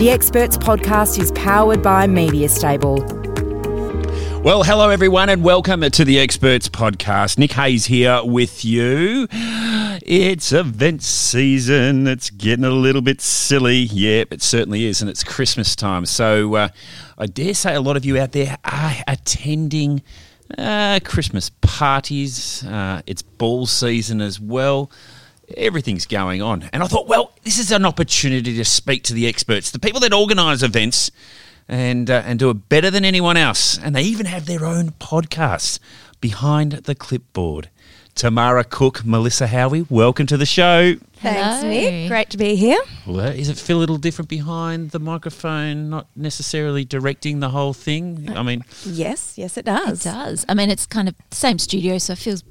The Experts podcast is powered by Media Stable. Well, hello everyone, and welcome to the Experts Podcast. Nick Hayes here with you. It's event season. It's getting a little bit silly. Yeah, it certainly is, and it's Christmas time. So uh, I dare say a lot of you out there are attending uh, Christmas parties. Uh, it's ball season as well everything's going on. And I thought, well, this is an opportunity to speak to the experts, the people that organise events and, uh, and do it better than anyone else. And they even have their own podcasts behind the clipboard. Tamara Cook, Melissa Howie, welcome to the show. Thanks, Hello. Nick. Great to be here. Well, does it feel a little different behind the microphone, not necessarily directing the whole thing? I mean, yes, yes, it does. It does. I mean, it's kind of the same studio, so it feels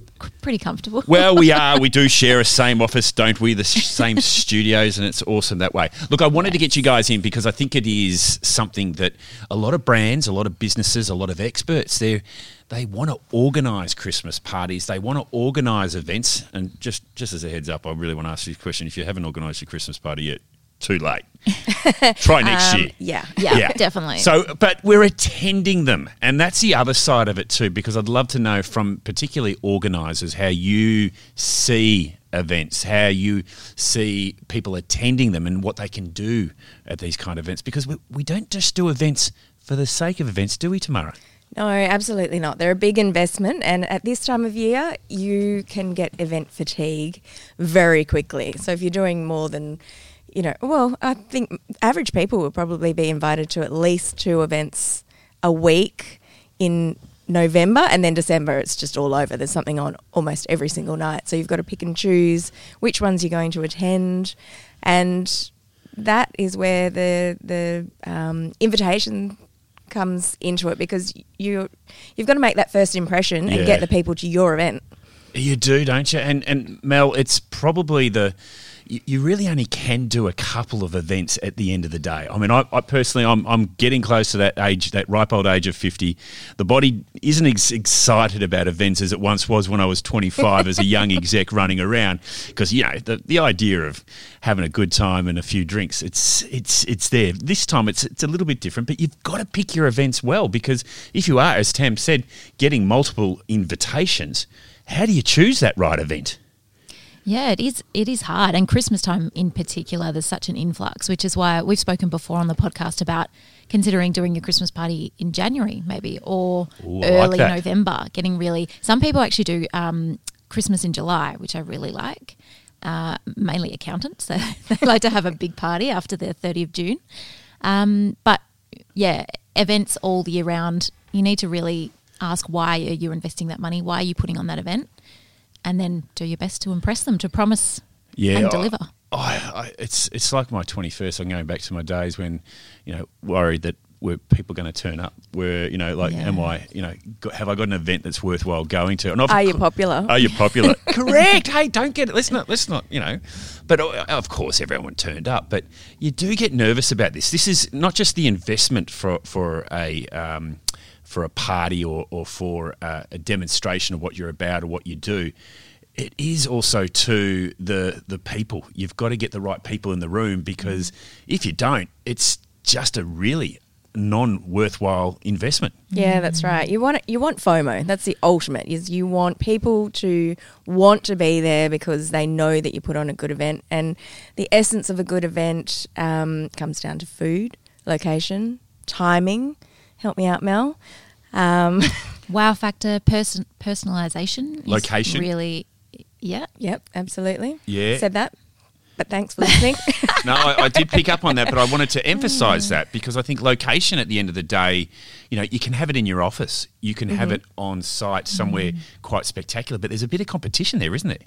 pretty comfortable. Well, we are. We do share a same office, don't we? The same studios, and it's awesome that way. Look, I wanted to get you guys in because I think it is something that a lot of brands, a lot of businesses, a lot of experts, they they want to organise Christmas parties. They want to organise events. And just just as a heads up, I really want to ask you a question. If you haven't organised your Christmas party yet, too late. Try next um, year. Yeah. yeah. yeah, definitely. So, but we're attending them, and that's the other side of it too. Because I'd love to know from particularly organisers how you see events, how you see people attending them, and what they can do at these kind of events. Because we, we don't just do events for the sake of events, do we, Tamara? No, absolutely not. They're a big investment, and at this time of year, you can get event fatigue very quickly. So if you're doing more than you know, well, I think average people will probably be invited to at least two events a week in November and then December it's just all over. There's something on almost every single night. So you've got to pick and choose which ones you're going to attend and that is where the the um, invitation comes into it because you you've got to make that first impression and get the people to your event. You do, don't you? And and Mel, it's probably the you, really only can do a couple of events at the end of the day. I mean, I, I, personally, I'm, I'm getting close to that age, that ripe old age of 50. The body isn't as excited about events as it once was when I was 25 as a young exec running around. Because, you know, the, the idea of having a good time and a few drinks, it's, it's, it's there. This time it's, it's a little bit different, but you've got to pick your events well because if you are, as Tam said, getting multiple invitations, how do you choose that right event? Yeah, it is. It is hard, and Christmas time in particular, there's such an influx, which is why we've spoken before on the podcast about considering doing your Christmas party in January, maybe, or Ooh, early like November. Getting really, some people actually do um, Christmas in July, which I really like. Uh, mainly accountants, so they like to have a big party after the 30th of June. Um, but yeah, events all year round. You need to really ask why are you investing that money? Why are you putting on that event? And then do your best to impress them, to promise yeah, and deliver. I, I, it's it's like my twenty first. I'm going back to my days when, you know, worried that were people going to turn up? Were you know like, yeah. am I you know have I got an event that's worthwhile going to? And are you popular? Are you popular? Correct. Hey, don't get it. Let's not let's not you know. But of course, everyone turned up. But you do get nervous about this. This is not just the investment for for a. Um, for a party or, or for a, a demonstration of what you're about or what you do, it is also to the the people. You've got to get the right people in the room because if you don't, it's just a really non worthwhile investment. Yeah, that's right. You want you want FOMO. That's the ultimate. Is you want people to want to be there because they know that you put on a good event, and the essence of a good event um, comes down to food, location, timing, Help me out, Mel. Um, wow factor, person, personalization, location, really. Yeah. Yep. Absolutely. Yeah. Said that. But thanks for listening. no, I, I, did pick up on that, but I wanted to emphasise that because I think location at the end of the day, you know, you can have it in your office, you can mm-hmm. have it on site somewhere mm-hmm. quite spectacular, but there's a bit of competition there, isn't there?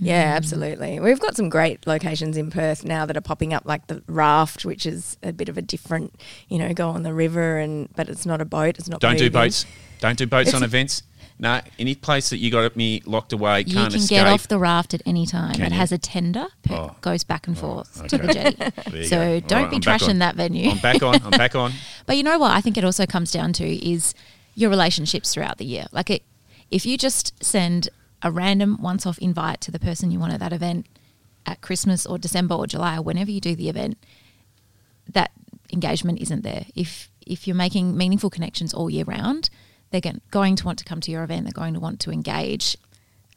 Yeah, mm. absolutely. We've got some great locations in Perth now that are popping up, like the raft, which is a bit of a different, you know, go on the river and but it's not a boat. It's not. Don't do boats. Don't do boats It's on events. No, any place that you got me locked away You can't can escape. get off the raft at any time. Can it you? has a tender, pe- Oh. goes back and oh, forth okay. to the jetty. So go. Don't right, be I'm trashing that venue. I'm back on. I'm back on. But you know what? I think it also comes down to is your relationships throughout the year. Like it, if you just send a random once-off invite to the person you want at that event at Christmas or December or July or whenever you do the event, that engagement isn't there. If if you're making meaningful connections all year round, they're going to want to come to your event. They're going to want to engage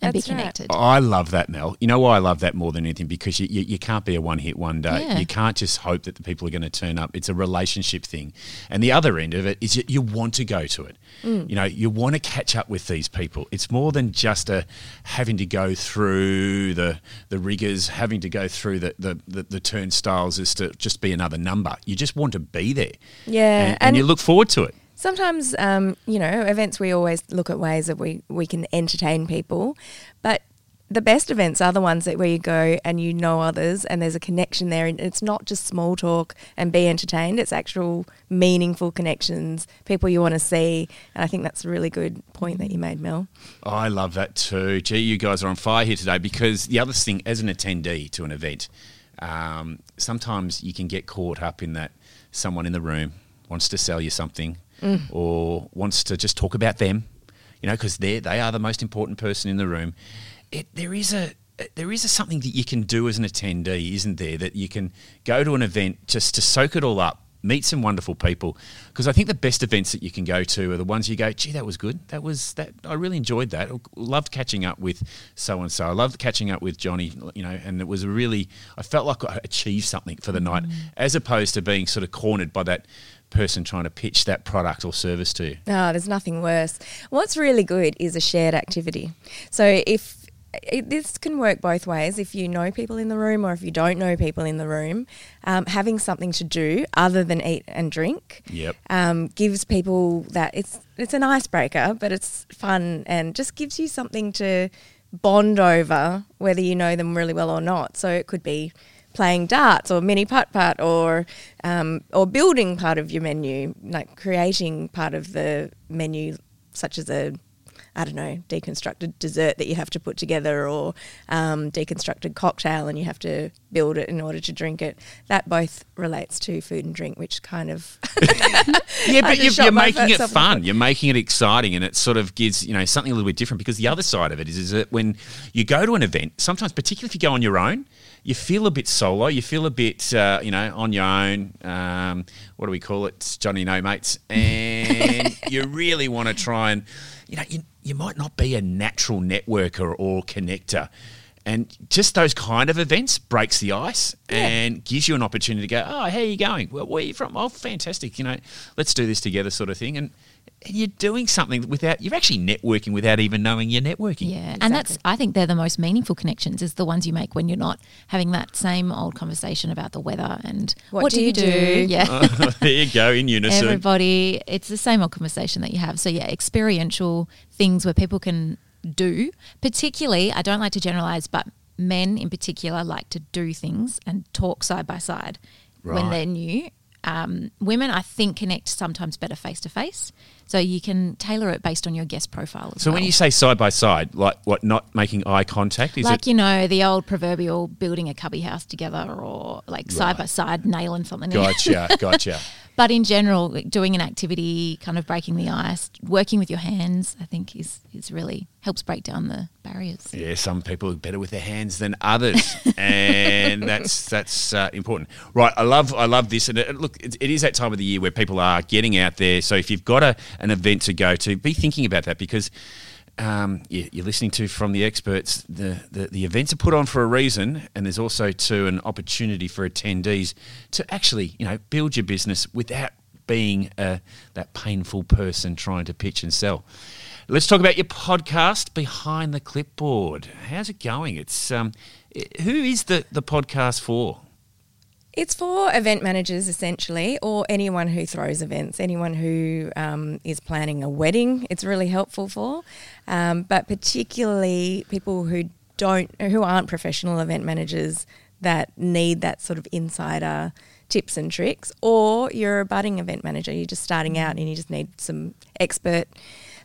and That's be right. connected. I love that, Mel. You know why I love that more than anything? Because you, you, you can't be a one hit one day. Yeah. You can't just hope that the people are going to turn up. It's a relationship thing. And the other end of it is you, you want to go to it. Mm. You know, you want to catch up with these people. It's more than just a having to go through the the rigors, having to go through the, the, the, the turnstiles is to just be another number. You just want to be there. Yeah, And, and and- you look forward to it. Sometimes, um, you know, events we always look at ways that we, we can entertain people, but the best events are the ones that where you go and you know others and there's a connection there and it's not just small talk and be entertained it's actual meaningful connections people you want to see and i think that's a really good point that you made mel I love that too. Gee, you guys are on fire here today because the other thing, as an attendee to an event, um, sometimes you can get caught up in that someone in the room wants to sell you something Mm. or wants to just talk about them, you know, because they they are the most important person in the room. It, there is a there is a something that you can do as an attendee, isn't there? That you can go to an event just to soak it all up, meet some wonderful people. Because I think the best events that you can go to are the ones you go, gee, that was good. That was that. I really enjoyed that. I loved catching up with so and so. I loved catching up with Johnny. You know, and it was a really. I felt like I achieved something for the night, mm. as opposed to being sort of cornered by that person trying to pitch that product or service to you. Oh, there's nothing worse. What's really good is a shared activity. So if it, this can work both ways. If you know people in the room or if you don't know people in the room, um, having something to do other than eat and drink Yep. um, gives people that it's it's an icebreaker, but it's fun and just gives you something to bond over, whether you know them really well or not. So it could be playing darts or mini putt putt or um, or building part of your menu, like creating part of the menu, such as a I don't know, deconstructed dessert that you have to put together or um, deconstructed cocktail and you have to build it in order to drink it. That both relates to food and drink, which kind of. Yeah, but you're, you're making it fun. You're making it exciting, and it sort of gives you know something a little bit different. Because the other side of it is, is that when you go to an event, sometimes, particularly if you go on your own, you feel a bit solo. You feel a bit, uh, you know, on your own. Um, what do we call it? Johnny no mates, and you really want to try and, you know, you, you might not be a natural networker or connector. And just those kind of events breaks the ice and gives you an opportunity to go, oh, how are you going? Well, where are you from? Oh, fantastic. You know, let's do this together sort of thing. And, and you're doing something without, you're actually networking without even knowing you're networking. Yeah, and that's I think they're the most meaningful connections is the ones you make when you're not having that same old conversation about the weather and What do you do? Yeah. there you go, in unison. Everybody, it's the same old conversation that you have. So yeah, experiential things where people can do. Particularly, I don't like to generalize, but men in particular like to do things and talk side by side Right. when they're new. Um, women, I think, connect sometimes better face to face. So you can tailor it based on your guest profile. As So well. when you say side by side, like what, not making eye contact, is like you know the old proverbial building a cubby house together or like side by side nailing something in. Gotcha, gotcha. but in general doing an activity kind of breaking the ice working with your hands i think is is really helps break down the barriers Yeah, some people are better with their hands than others, and that's that's uh, important. Right, I love I love this, and it, look, it, it is that time of the year where people are getting out there. So if you've got a, an event to go to, be thinking about that because. Um, you, you're listening to from the experts. The, the the events are put on for a reason, and there's also to an opportunity for attendees to actually, you know, build your business without being uh, that painful person trying to pitch and sell. Let's talk about your podcast, Behind the Clipboard. How's it going? It's um, who is the the podcast for? It's for event managers essentially, or anyone who throws events, anyone who um, is planning a wedding. It's really helpful for, um, but particularly people who don't who aren't professional event managers that need that sort of insider tips and tricks, or you're a budding event manager, you're just starting out and you just need some expert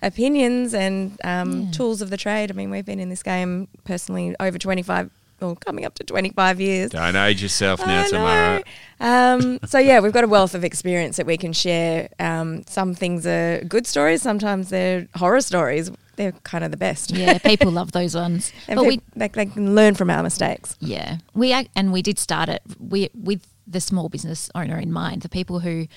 opinions and um, Yeah. tools of the trade. I mean, we've been in this game personally over 25 or coming up to 25 years. Don't age yourself now, I Tamara. Um, so yeah, we've got a wealth of experience that we can share. Um, some things are good stories, sometimes they're horror stories. They're kind of the best. Yeah, people love those ones. and but we peop- they, they can learn from our mistakes. Yeah, we and we did start it we with the small business owner in mind, the people who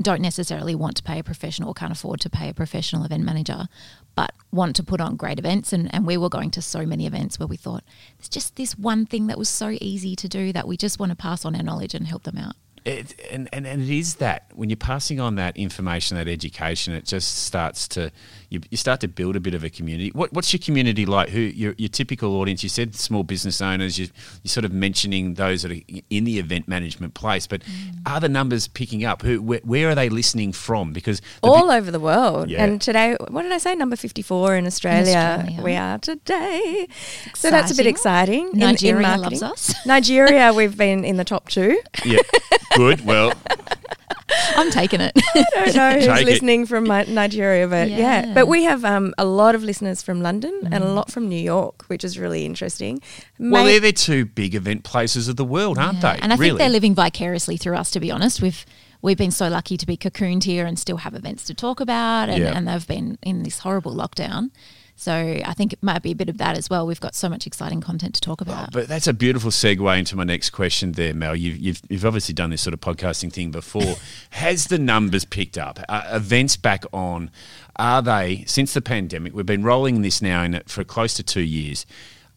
don't necessarily want to pay a professional or can't afford to pay a professional event manager, but want to put on great events. And, and we were going to so many events where we thought there's just this one thing that was so easy to do that we just want to pass on our knowledge and help them out. It, and, and, and it is that when you're passing on that information, that education, it just starts to you, you start to build a bit of a community. What, what's your community like? Who your, your typical audience? You said small business owners. You, you're sort of mentioning those that are in the event management place, but mm. are the numbers picking up? Who where, where are they listening from? Because All bi- over the world. Yeah. And today, what did I say? Number 54 in Australia. Australia. We are today. So that's a bit exciting. in- in Nigeria loves us. Nigeria, we've been in the top two. yeah, good. Well, I'm taking it. I don't know who's Take it. listening from Mi- Nigeria, but yeah. Yeah. But we have um, a lot of listeners from London and a Mm. lot from New York, which is really interesting. well, they're the two big event places of the world, aren't Yeah. they? And I really? think they're living vicariously through us. To be honest, we've we've been so lucky to be cocooned here and still have events to talk about, and, Yeah. and they've been in this horrible lockdown. So I think it might be a bit of that as well. We've got so much exciting content to talk oh, about. But that's a beautiful segue into my next question there, Mel. You've, you've, you've obviously done this sort of podcasting thing before. Has the numbers picked up? Are events back on? Are they, since the pandemic, we've been rolling this now in, for close to two years,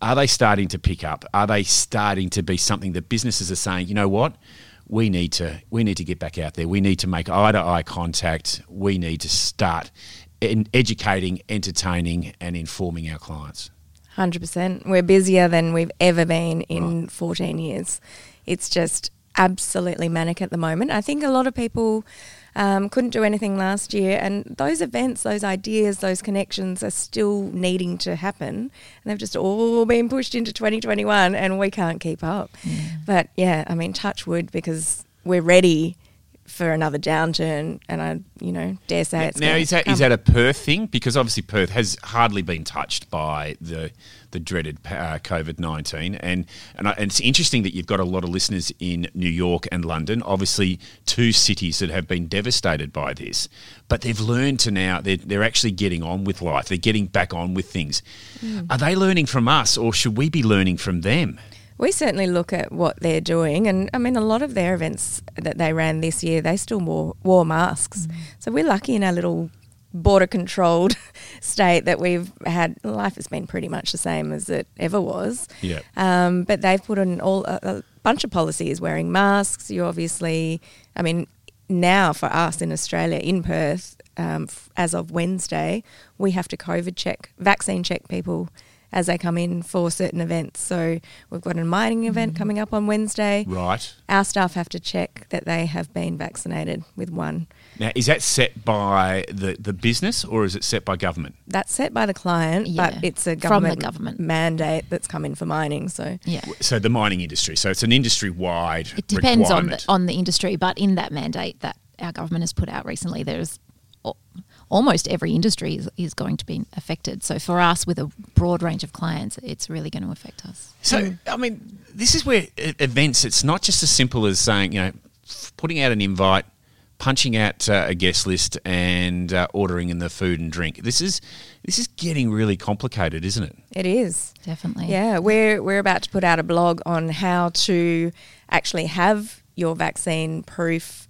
are they starting to pick up? Are they starting to be something that businesses are saying, you know what? We need to we need to get back out there. We need to make eye to eye contact. We need to start in educating, entertaining, and informing our clients. Hundred percent. We're busier than we've ever been in fourteen years. It's just absolutely manic at the moment. I think a lot of people um, couldn't do anything last year, and those events, those ideas, those connections are still needing to happen, and they've just all been pushed into 2021, and we can't keep up. But yeah, I mean, touch wood because we're ready for another downturn, and I, you know, dare say it's now is that is come. that a Perth thing? Because obviously Perth has hardly been touched by the the dreaded uh, COVID nineteen, and and, I, and it's interesting that you've got a lot of listeners in New York and London. Obviously, two cities that have been devastated by this, but they've learned to now they're they're actually getting on with life. They're getting back on with things. Mm. Are they learning from us, or should we be learning from them? We certainly look at what they're doing, and I mean, a lot of their events that they ran this year, they still wore, wore masks. So we're lucky in our little border controlled state that we've had. Life has been pretty much the same as it ever was. Yeah. Um, but they've put in all a, a bunch of policies, wearing masks. You obviously, I mean, now for us in Australia, in Perth, um, f- as of Wednesday, we have to COVID check, vaccine check people as they come in for certain events. So we've got a mining event mm. coming up on Wednesday. Right Our staff have to check that they have been vaccinated with one. now, is that set by the the business, or is it set by government? That's set by the client, Yeah, but it's a from the government, government. mandate that's come in for mining. So yeah. So the mining industry. So it's an industry wide. It depends on the, on the industry, but in that mandate that our government has put out recently, there's al- almost every industry is, is going to be affected. So for us, with a broad range of clients, it's really going to affect us. So, I mean, this is where events, it's not just as simple as saying, you know, putting out an invite, punching out uh, a guest list, and uh, ordering in the food and drink. This is this is getting really complicated, isn't it? it is. Definitely. Yeah, we're we're about to put out a blog on how to actually have your vaccine proof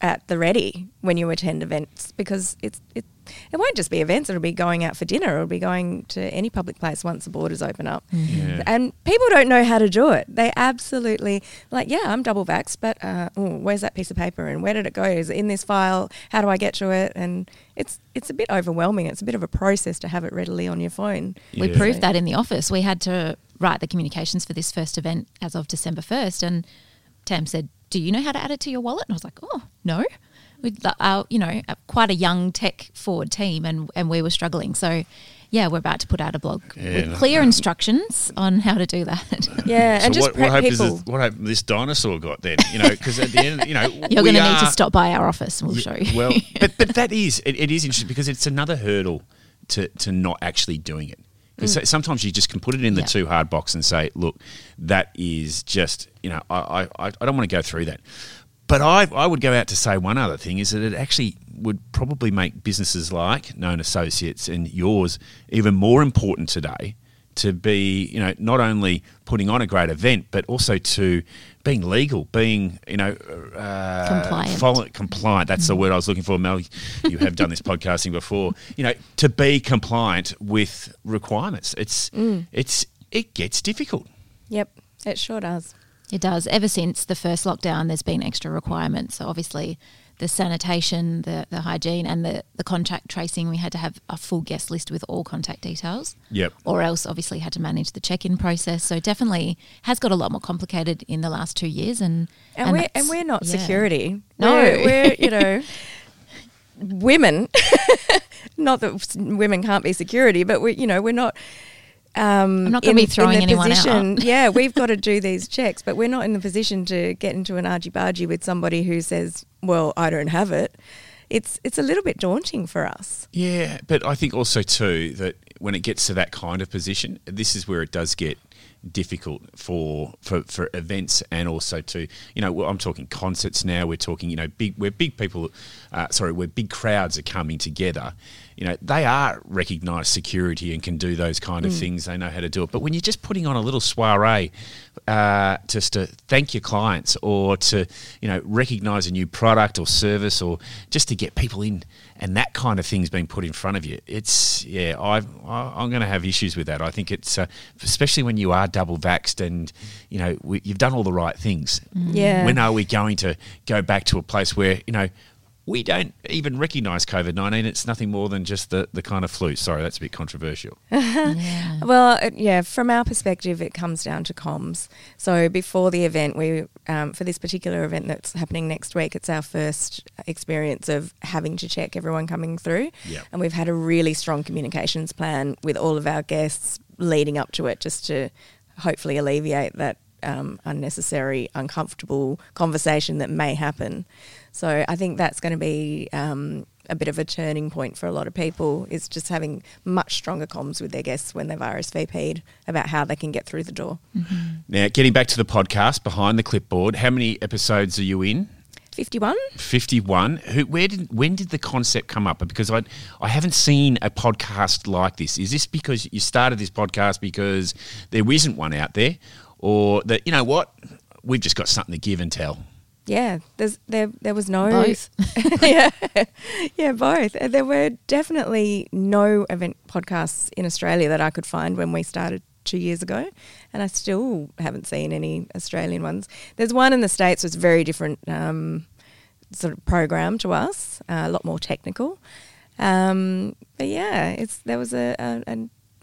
at the ready when you attend events because it's it it won't just be events. It'll be going out for dinner. It'll be going to any public place once the borders open up. Yeah. and people don't know how to do it. They absolutely like yeah i'm double vaxxed but uh, oh, where's that piece of paper and where did it go? Is it in this file? How do i get to it? And it's it's a bit overwhelming. It's a bit of a process to have it readily on your phone. We proved that in the office. We had to write the communications for this first event as of December 1st. And Tam said, Do you know how to add it to your wallet? And I was like, Oh, no. with our, you know, quite a young tech forward team, and and we were struggling. So. Yeah, we're about to put out a blog Yeah, with clear um, instructions on how to do that. Yeah, and just what, prep what hope people. is this, what hope this dinosaur got then? You know, because at the end, you know, You're going to need to stop by our office and we'll show you. Well, but but that is it, it is interesting because it's another hurdle to to not actually doing it. Because mm. sometimes you just can put it in the Yeah. too hard box and say, look, that is just you know I I, I don't want to go through that. But I I would go out to say one other thing is that it actually would probably make businesses like Known Associates and yours even more important today to be, you know, not only putting on a great event, but also to being legal, being, you know, uh, Compliant. follow- compliant. That's the word I was looking for, Mel. You have done this podcasting before. You know, to be compliant with requirements. It's it's it gets difficult. Yep, it sure does. It does. Ever since the first lockdown, there's been extra requirements. So obviously, the sanitation, the, the hygiene, and the, the contact tracing, we had to have a full guest list with all contact details. Yep. Or else, obviously, had to manage the check-in process. So definitely has got a lot more complicated in the last two years. And And, we're and we're not yeah. security. No. we're, we're you know women. not that women can't be security, but we you know we're not. Um, I'm not gonna be throwing the anyone out. yeah, we've got to do these checks, but we're not in the position to get into an argy bargy with somebody who says, "Well, I don't have it." It's it's a little bit daunting for us. Yeah, but I think also too that when it gets to that kind of position, this is where it does get difficult for for, for events and also to you know well, I'm talking concerts now. We're talking you know big where big people, uh, sorry, where big crowds are coming together. You know they are recognised security and can do those kind of things. They know how to do it. But when you're just putting on a little soiree, uh, just to thank your clients or to you know recognise a new product or service or just to get people in and that kind of thing's being put in front of you. It's yeah, I've, I, I'm going to have issues with that. I think it's uh, especially when you are double vaxxed and you know we, you've done all the right things. Yeah. When are we going to go back to a place where you know? We don't even recognise COVID 19. It's nothing more than just the, the kind of flu. Sorry, that's a bit controversial. Yeah. Well, uh, yeah, from our perspective, it comes down to comms. So before the event, we um, for this particular event that's happening next week, it's our first experience of having to check everyone coming through, Yep. and we've had a really strong communications plan with all of our guests leading up to it, just to hopefully alleviate that um, unnecessary, uncomfortable conversation that may happen. So I think that's going to be um, a bit of a turning point for a lot of people is just having much stronger comms with their guests when they've RSVP'd about how they can get through the door. Now, getting back to the podcast, Behind the Clipboard, how many episodes are you in? 51? 51 who where did when did the concept come up because i i haven't seen a podcast like this is this because you started this podcast because there isn't one out there or that you know what we've just got something to give and tell Yeah, there's there there was no Both. yeah, yeah, both. Uh, There were definitely no event podcasts in Australia that I could find when we started two years ago, and I still haven't seen any Australian ones. There's one in the states that's very different um, sort of program to us, uh, a lot more technical. Um, but yeah, it's there was a, a, a,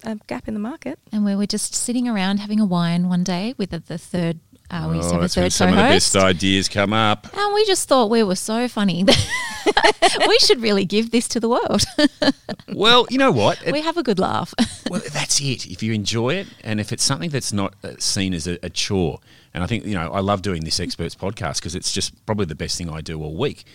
a gap in the market. And we were just sitting around having a wine one day with the, the third. Uh, we used have a Oh, that's when third some of the best ideas come up And we just thought we were so funny. we should really give this to the world. well you know what It- we have a good laugh. well, that's it. If you enjoy it, and if it's something that's not uh, seen as a, a chore, and I think you know, I love doing this experts podcast because it's just probably the best thing I do all week.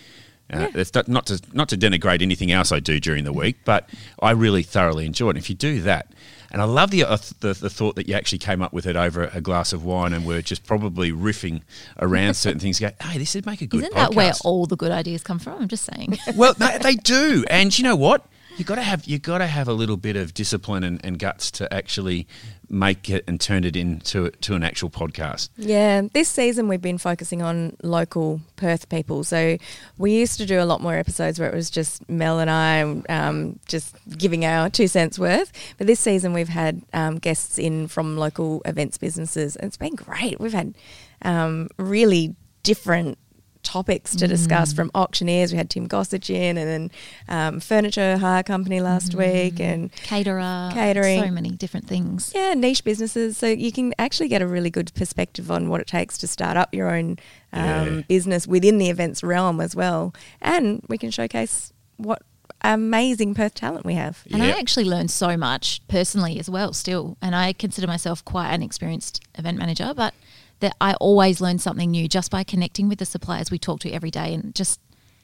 Uh, It's not, not to not to denigrate anything else I do during the week, but I really thoroughly enjoy it. If you do that, and I love the, uh, the the thought that you actually came up with it over a glass of wine, and we're just probably riffing around certain things. Go, hey, this would make a good. Isn't that where all the good ideas come from? I'm just saying. Well, no, they do, and you know what? You got to have you got to have a little bit of discipline and, and guts to actually make it and turn it into to an actual podcast. Yeah, this season we've been focusing on local Perth people. So we used to do a lot more episodes where it was just Mel and I um, just giving our two cents worth. But this season we've had um, guests in from local events businesses, and it's been great. We've had um, really different topics to discuss from auctioneers. We had Tim Gossage in, and then um, furniture hire company last week, and Caterer, Catering. so many different things. yeah, niche businesses. So you can actually get a really good perspective on what it takes to start up your own um, Yeah. business within the events realm as well, and we can showcase what amazing Perth talent we have. And I actually learned so much personally as well, still. And I consider myself quite an experienced event manager, but that I always learn something new just by connecting with the suppliers we talk to every day and just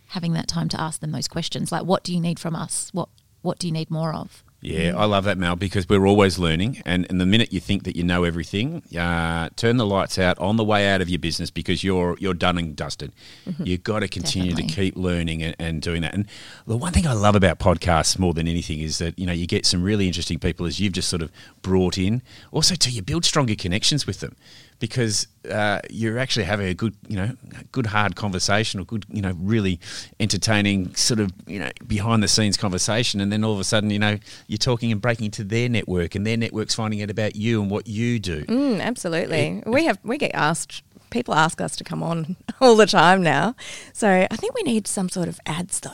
having that time to ask them those questions like, what do you need from us? What What do you need more of? Yeah, I love that, Mel, because we're always learning. And, and the minute you think that you know everything, uh, turn the lights out on the way out of your business because you're you're done and dusted. You've got to continue to keep learning and, and doing that. And the one thing I love about podcasts more than anything is that you know you get some really interesting people as you've just sort of brought in. Also, too, you build stronger connections with them because uh, you're actually having a good, you know, good hard conversation or good, you know, really entertaining sort of, you know, behind the scenes conversation, and then all of a sudden, you know, you're talking and breaking into their network, and their network's finding out about you and what you do. Mm, absolutely. we have we get asked people ask us to come on all the time now. So I think we need some sort of ads though.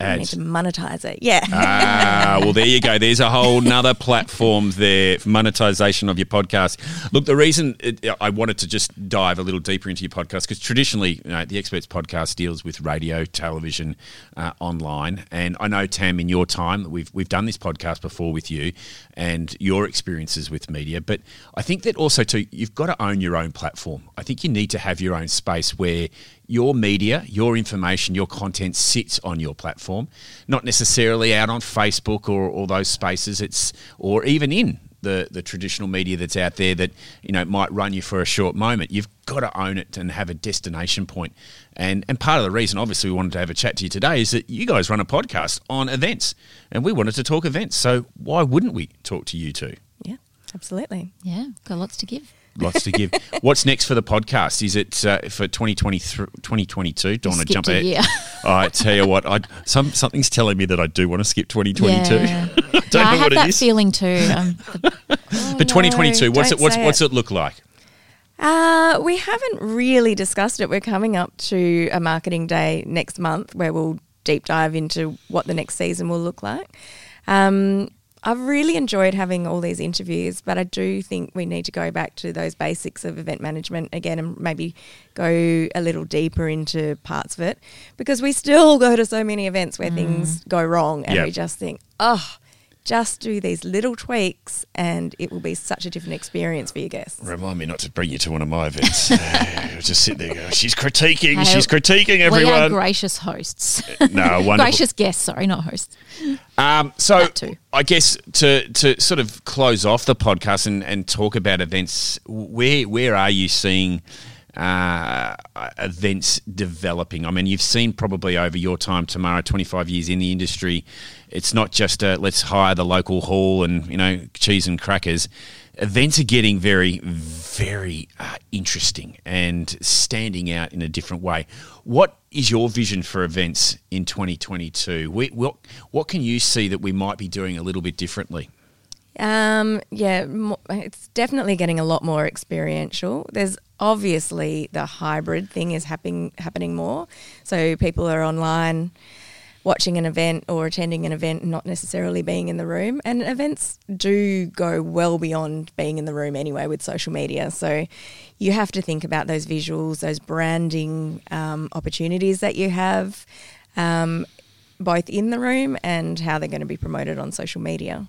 We need to monetize it. Yeah. ah, well, there you go. There's a whole nother platform there for monetization of your podcast. Look, the reason it, I wanted to just dive a little deeper into your podcast because traditionally, you know, the Experts podcast deals with radio, television, uh, online, and I know Tam, in your time, we've we've done this podcast before with you, and your experiences with media. But I think that also too, you've got to own your own platform. I think you need to have your own space where your media, your information, your content sits on your platform, not necessarily out on Facebook or all those spaces. It's or even in the the traditional media that's out there that you know might run you for a short moment. You've got to own it and have a destination point. And and part of the reason, obviously, we wanted to have a chat to you today is that you guys run a podcast on events, and we wanted to talk events. So why wouldn't we talk to you two? yeah. Absolutely. Yeah, got lots to give. Lots to give. What's next for the podcast? Is it uh, for 2023, 2022? Don't want to jump ahead. I tell you what, I some something's telling me that I do want to skip 2022. Yeah. Don't Yeah, know I have what it that is. feeling too. Um, the- But 2022, what's it? What's say what's it. it look like? Uh, we haven't really discussed it. We're coming up to a marketing day next month where we'll deep dive into what the next season will look like. Um, I've really enjoyed having all these interviews, but I do think we need to go back to those basics of event management again and maybe go a little deeper into parts of it because we still go to so many events where mm. things go wrong and Yep. we just think, oh, just do these little tweaks and it will be such a different experience for your guests. Remind me not to bring you to one of my events. Just sit there. Go, she's critiquing. Hey, she's critiquing everyone. we are everyone. gracious hosts. no, wonderful. gracious guests, sorry, not hosts. Um, so I guess to to sort of close off the podcast and, and talk about events, where where are you seeing uh, events developing? I mean, you've seen probably over your time, Tamara, twenty five years in the industry. It's not just a, let's hire the local hall and you know cheese and crackers. Events are getting very, very uh, interesting and standing out in a different way. What is your vision for events in 2022? We, what, what can you see that we might be doing a little bit differently? Um, yeah, it's definitely getting a lot more experiential. There's obviously the hybrid thing is happening happening more. So people are online watching an event or attending an event not necessarily being in the room. And events do go well beyond being in the room anyway with social media. So you have to think about those visuals, those branding um, opportunities that you have. Um, both in the room and how they're going to be promoted on social media.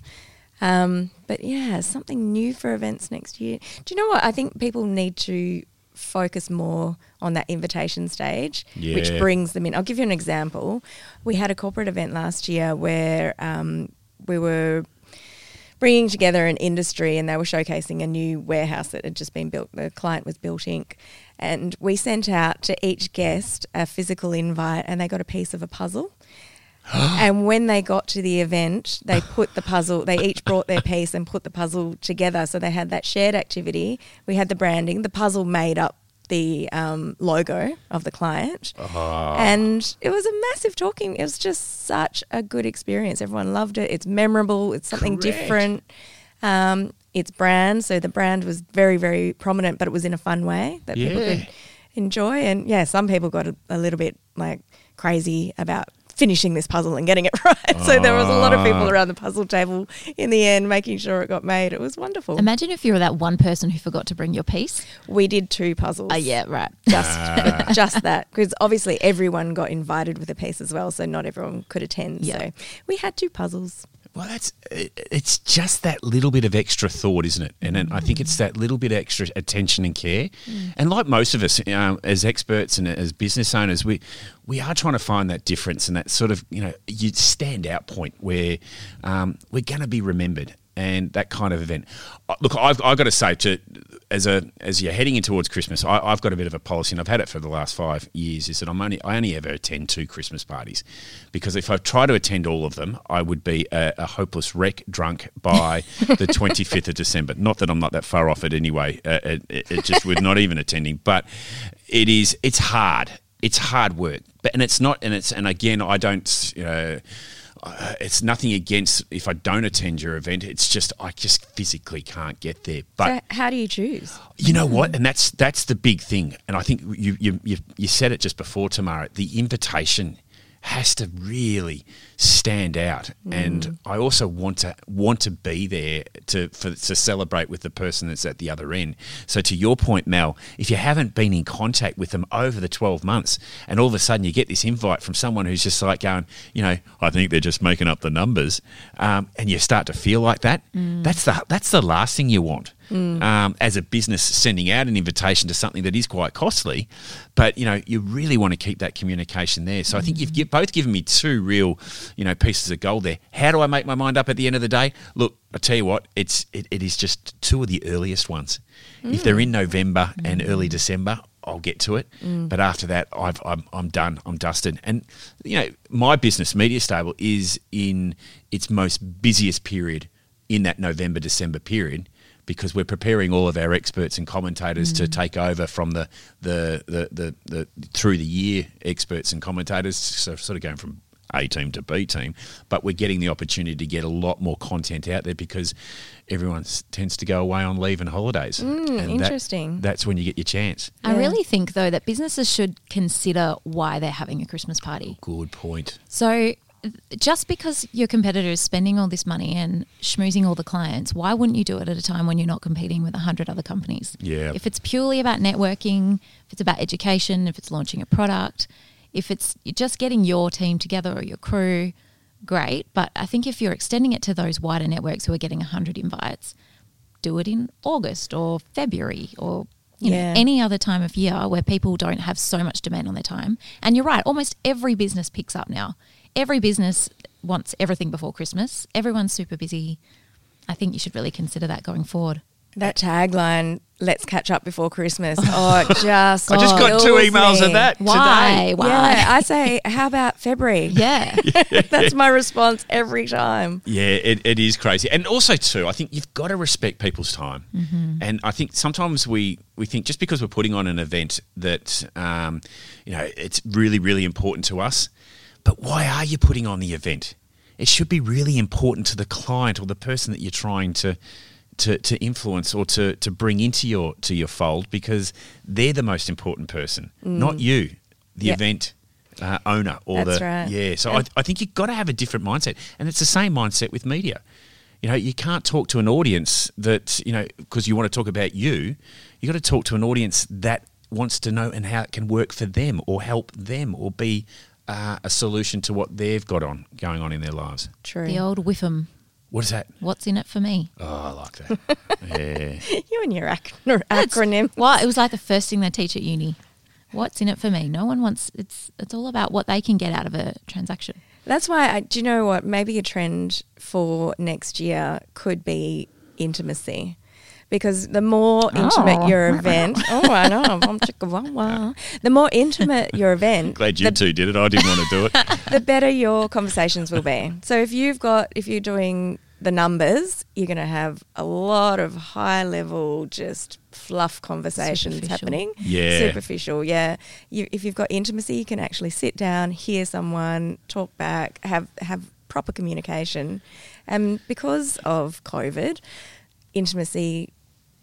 Um, but yeah, something new for events next year. Do you know what? I think people need to focus more on that invitation stage, which brings them in. I'll give you an example. We had a corporate event last year where um, we were bringing together an industry and they were showcasing a new warehouse that had just been built. The client was Built Inc. And we sent out to each guest a physical invite and they got a piece of a puzzle. and when they got to the event, they put the puzzle, they each brought their piece and put the puzzle together. So they had that shared activity. We had the branding. The puzzle made up the um, logo of the client. And it was a massive talking. It was just such a good experience. Everyone loved it. It's memorable. It's something Correct. different. Um, it's brand. So the brand was very, very prominent, but it was in a fun way that people could enjoy. And yeah, some people got a, a little bit like crazy about finishing this puzzle and getting it right. So there was a lot of people Ah. around the puzzle table in the end making sure it got made. It was wonderful. Imagine if you were that one person who forgot to bring your piece. we did two puzzles. Oh, yeah, right. Just, just that, because obviously everyone got invited with a piece as well, so not everyone could attend. Yeah. So we had two puzzles. Well, that's it's just that little bit of extra thought, isn't it? And I think it's that little bit extra attention and care. And like most of us, um, as experts and as business owners, we we are trying to find that difference and that sort of you know you stand out point where um, we're going to be remembered. And that kind of event. Uh, Look, I've, I've got to say, to as a as you're heading in towards Christmas, I, I've got a bit of a policy, and I've had it for the last five years. Is that I'm only I only ever attend two Christmas parties, because if I try to attend all of them, I would be a, a hopeless wreck, drunk by the 25th of December. Not that I'm not that far off it anyway. Uh, it, it, it just would not even attending, but it is it's hard. It's hard work, but and it's not, and it's and again, I don't. You know, uh, it's nothing against if I don't attend your event. It's just I just physically can't get there. But so how do you choose? you know what? And that's that's the big thing. And I think you you you, you said it just before, Tamara. The invitation has to really stand out. And I also want to want to be there to for, to celebrate with the person that's at the other end. So to your point, Mel, if you haven't been in contact with them over the twelve months, and all of a sudden you get this invite from someone who's just like going, you know, I think they're just making up the numbers, um, and you start to feel like that. That's the that's the last thing you want Mm. um, as a business sending out an invitation to something that is quite costly, but you know you really want to keep that communication there. So I think you've mm. gi- both given me two real, you know, pieces of gold there. How do I make my mind up at the end of the day? Look, I tell you what, it's it, it is just two of the earliest ones. If they're in mm. November and early December. I'll get to it, but after that, I've, I'm I'm done. I'm dusted, and you know my business, Media Stable, is in its most busiest period in that November December period because we're preparing all of our experts and commentators to mm. take over from the the, the the the through the year experts and commentators, so sort of going from A team to B team, but we're getting the opportunity to get a lot more content out there because everyone tends to go away on leave and holidays. Mm, and that- interesting. that's when you get your chance. I Yeah. really think, though, that businesses should consider why they're having a Christmas party. Good point. So, just because your competitor is spending all this money and schmoozing all the clients, why wouldn't you do it at a time when you're not competing with 100 other companies? Yeah. If it's purely about networking, if it's about education, if it's launching a product, if it's just getting your team together or your crew, great. But I think if you're extending it to those wider networks who are getting 100 invites, do it in August or February or you Yeah. know, any other time of year where people don't have so much demand on their time. And you're right, almost every business picks up now. Every business wants everything before Christmas. Everyone's super busy. I think you should really consider that going forward. That tagline, let's catch up before Christmas. Oh, just I just got two emails me. of that Why? today. Why? Yeah, I say, how about February? Yeah. That's my response every time. Yeah, it, it is crazy. And also, too, I think you've got to respect people's time. And I think sometimes we, we think just because we're putting on an event that, um, you know, it's really, really important to us. But why are you putting on the event? It should be really important to the client or the person that you're trying to. To, to influence or to, to bring into your to your fold because they're the most important person, not you, the Yep. event uh, owner or That's the right. yeah. So Yep. I, I think you've got to have a different mindset, and it's the same mindset with media. You know, you can't talk to an audience that you know because you want to talk about you. You got to talk to an audience that wants to know and how it can work for them or help them or be uh, a solution to what they've got on going on in their lives. True. the old whiffum. What is that? What's in it for me? Oh, I like that. yeah. you and your ac- acronym. Well, it was like the first thing they teach at uni. What's in it for me? No one wants. It's it's all about what they can get out of a transaction. That's why, I, do you know what? Maybe a trend for next year could be intimacy. Because the more intimate Oh. your event, oh, I know, I'm chicka-wah-wah. the more intimate your event, Glad you the, two did it. I didn't want to do it. the better your conversations will be. So if you've got, if you're doing the numbers, you're going to have a lot of high level, just fluff conversations happening. Yeah. Superficial, yeah. You, if you've got intimacy, you can actually sit down, hear someone, talk back, have, have proper communication. And because of COVID, intimacy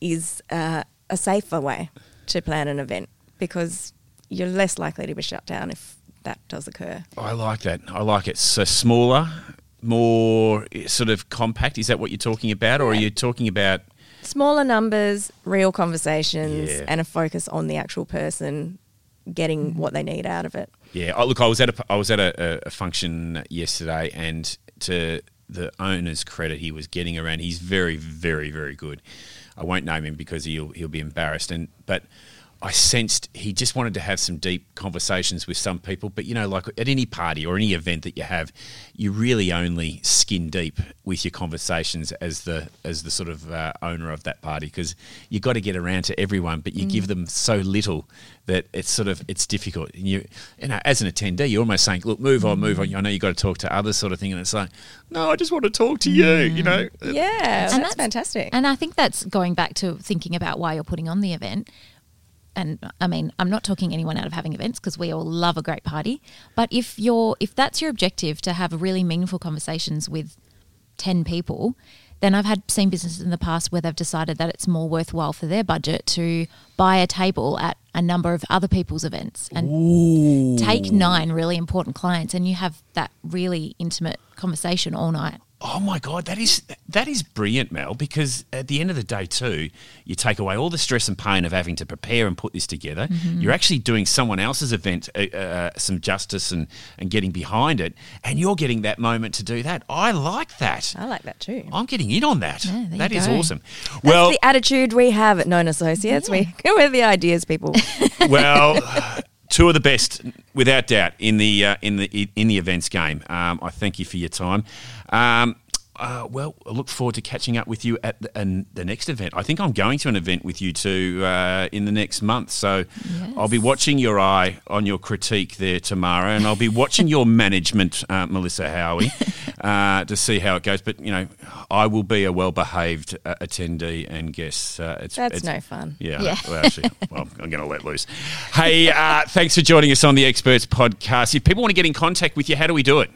is uh, a safer way to plan an event because you're less likely to be shut down if that does occur. I like that. I like it. So smaller, more sort of compact. Is that what you're talking about, or are you talking about? Smaller numbers, real conversations, Yeah. and a focus on the actual person getting what they need out of it. Yeah. Oh, look, I was at a I was at a, a function yesterday, and to the owner's credit, he was getting around. He's very, very, very good. I won't name him because he'll he'll be embarrassed. And but I sensed he just wanted to have some deep conversations with some people. But you know, like at any party or any event that you have, you really only skin deep with your conversations as the as the sort of uh, owner of that party because you've got to get around to everyone, but you mm. give them so little that it's sort of it's difficult. And you you know, as an attendee, you're almost saying, "Look, move on, move on." Mm. I know you've got to talk to others, sort of thing, and it's like, "No, I just want to talk to you." You know, mm. Yeah, And that's, fantastic. And I think that's going back to thinking about why you're putting on the event. And I mean, I'm not talking anyone out of having events because we all love a great party. But if you're if that's your objective to have really meaningful conversations with ten people, then I've had seen businesses in the past where they've decided that it's more worthwhile for their budget to buy a table at a number of other people's events and take nine really important clients and you have that really intimate conversation all night. Oh my god, that is that is brilliant, Mel. Because at the end of the day, too, you take away all the stress and pain of having to prepare and put this together. You're actually doing someone else's event uh, uh, some justice and and getting behind it, and you're getting that moment to do that. I like that. I like that too. I'm getting in on that. Yeah, that is go. awesome. That's Well, the attitude we have at Known Associates. We, we're the ideas people. well, two of the best, without doubt, in the uh, in the in the events game. Um, I thank you for your time. Um, uh, well, I look forward to catching up with you at the, an, the next event. I think I'm going to an event with you two uh, in the next month, so I'll be watching your eye on your critique there tomorrow, and I'll be watching your management, uh, Melissa Howie, uh, to see how it goes. But you know, I will be a well-behaved uh, attendee and guest. Uh, it's, That's it's, no fun. yeah, Yeah. well, actually, well, I'm going to let loose. Hey, uh, thanks for joining us on the Experts Podcast. If people want to get in contact with you, how do we do it?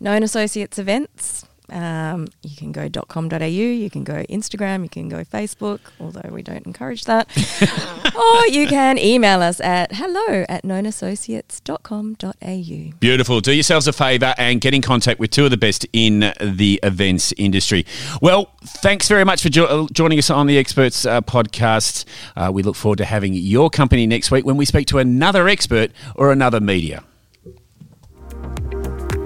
Known Associates events. Um, you can go .com.au, you can go Instagram, you can go Facebook, although we don't encourage that. or you can email us at hello at knownassociates.com.au. Beautiful. Do yourselves a favour and get in contact with two of the best in the events industry. Well, thanks very much for jo- uh, joining us on the Experts uh, Podcast. Uh, we look forward to having your company next week when we speak to another expert or another media.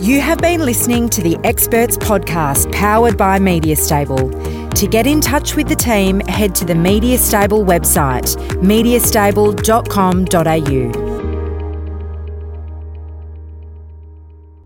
You have been listening to the Experts Podcast powered by Media Stable. To get in touch with the team, head to the Media Stable website, mediastable.com.au.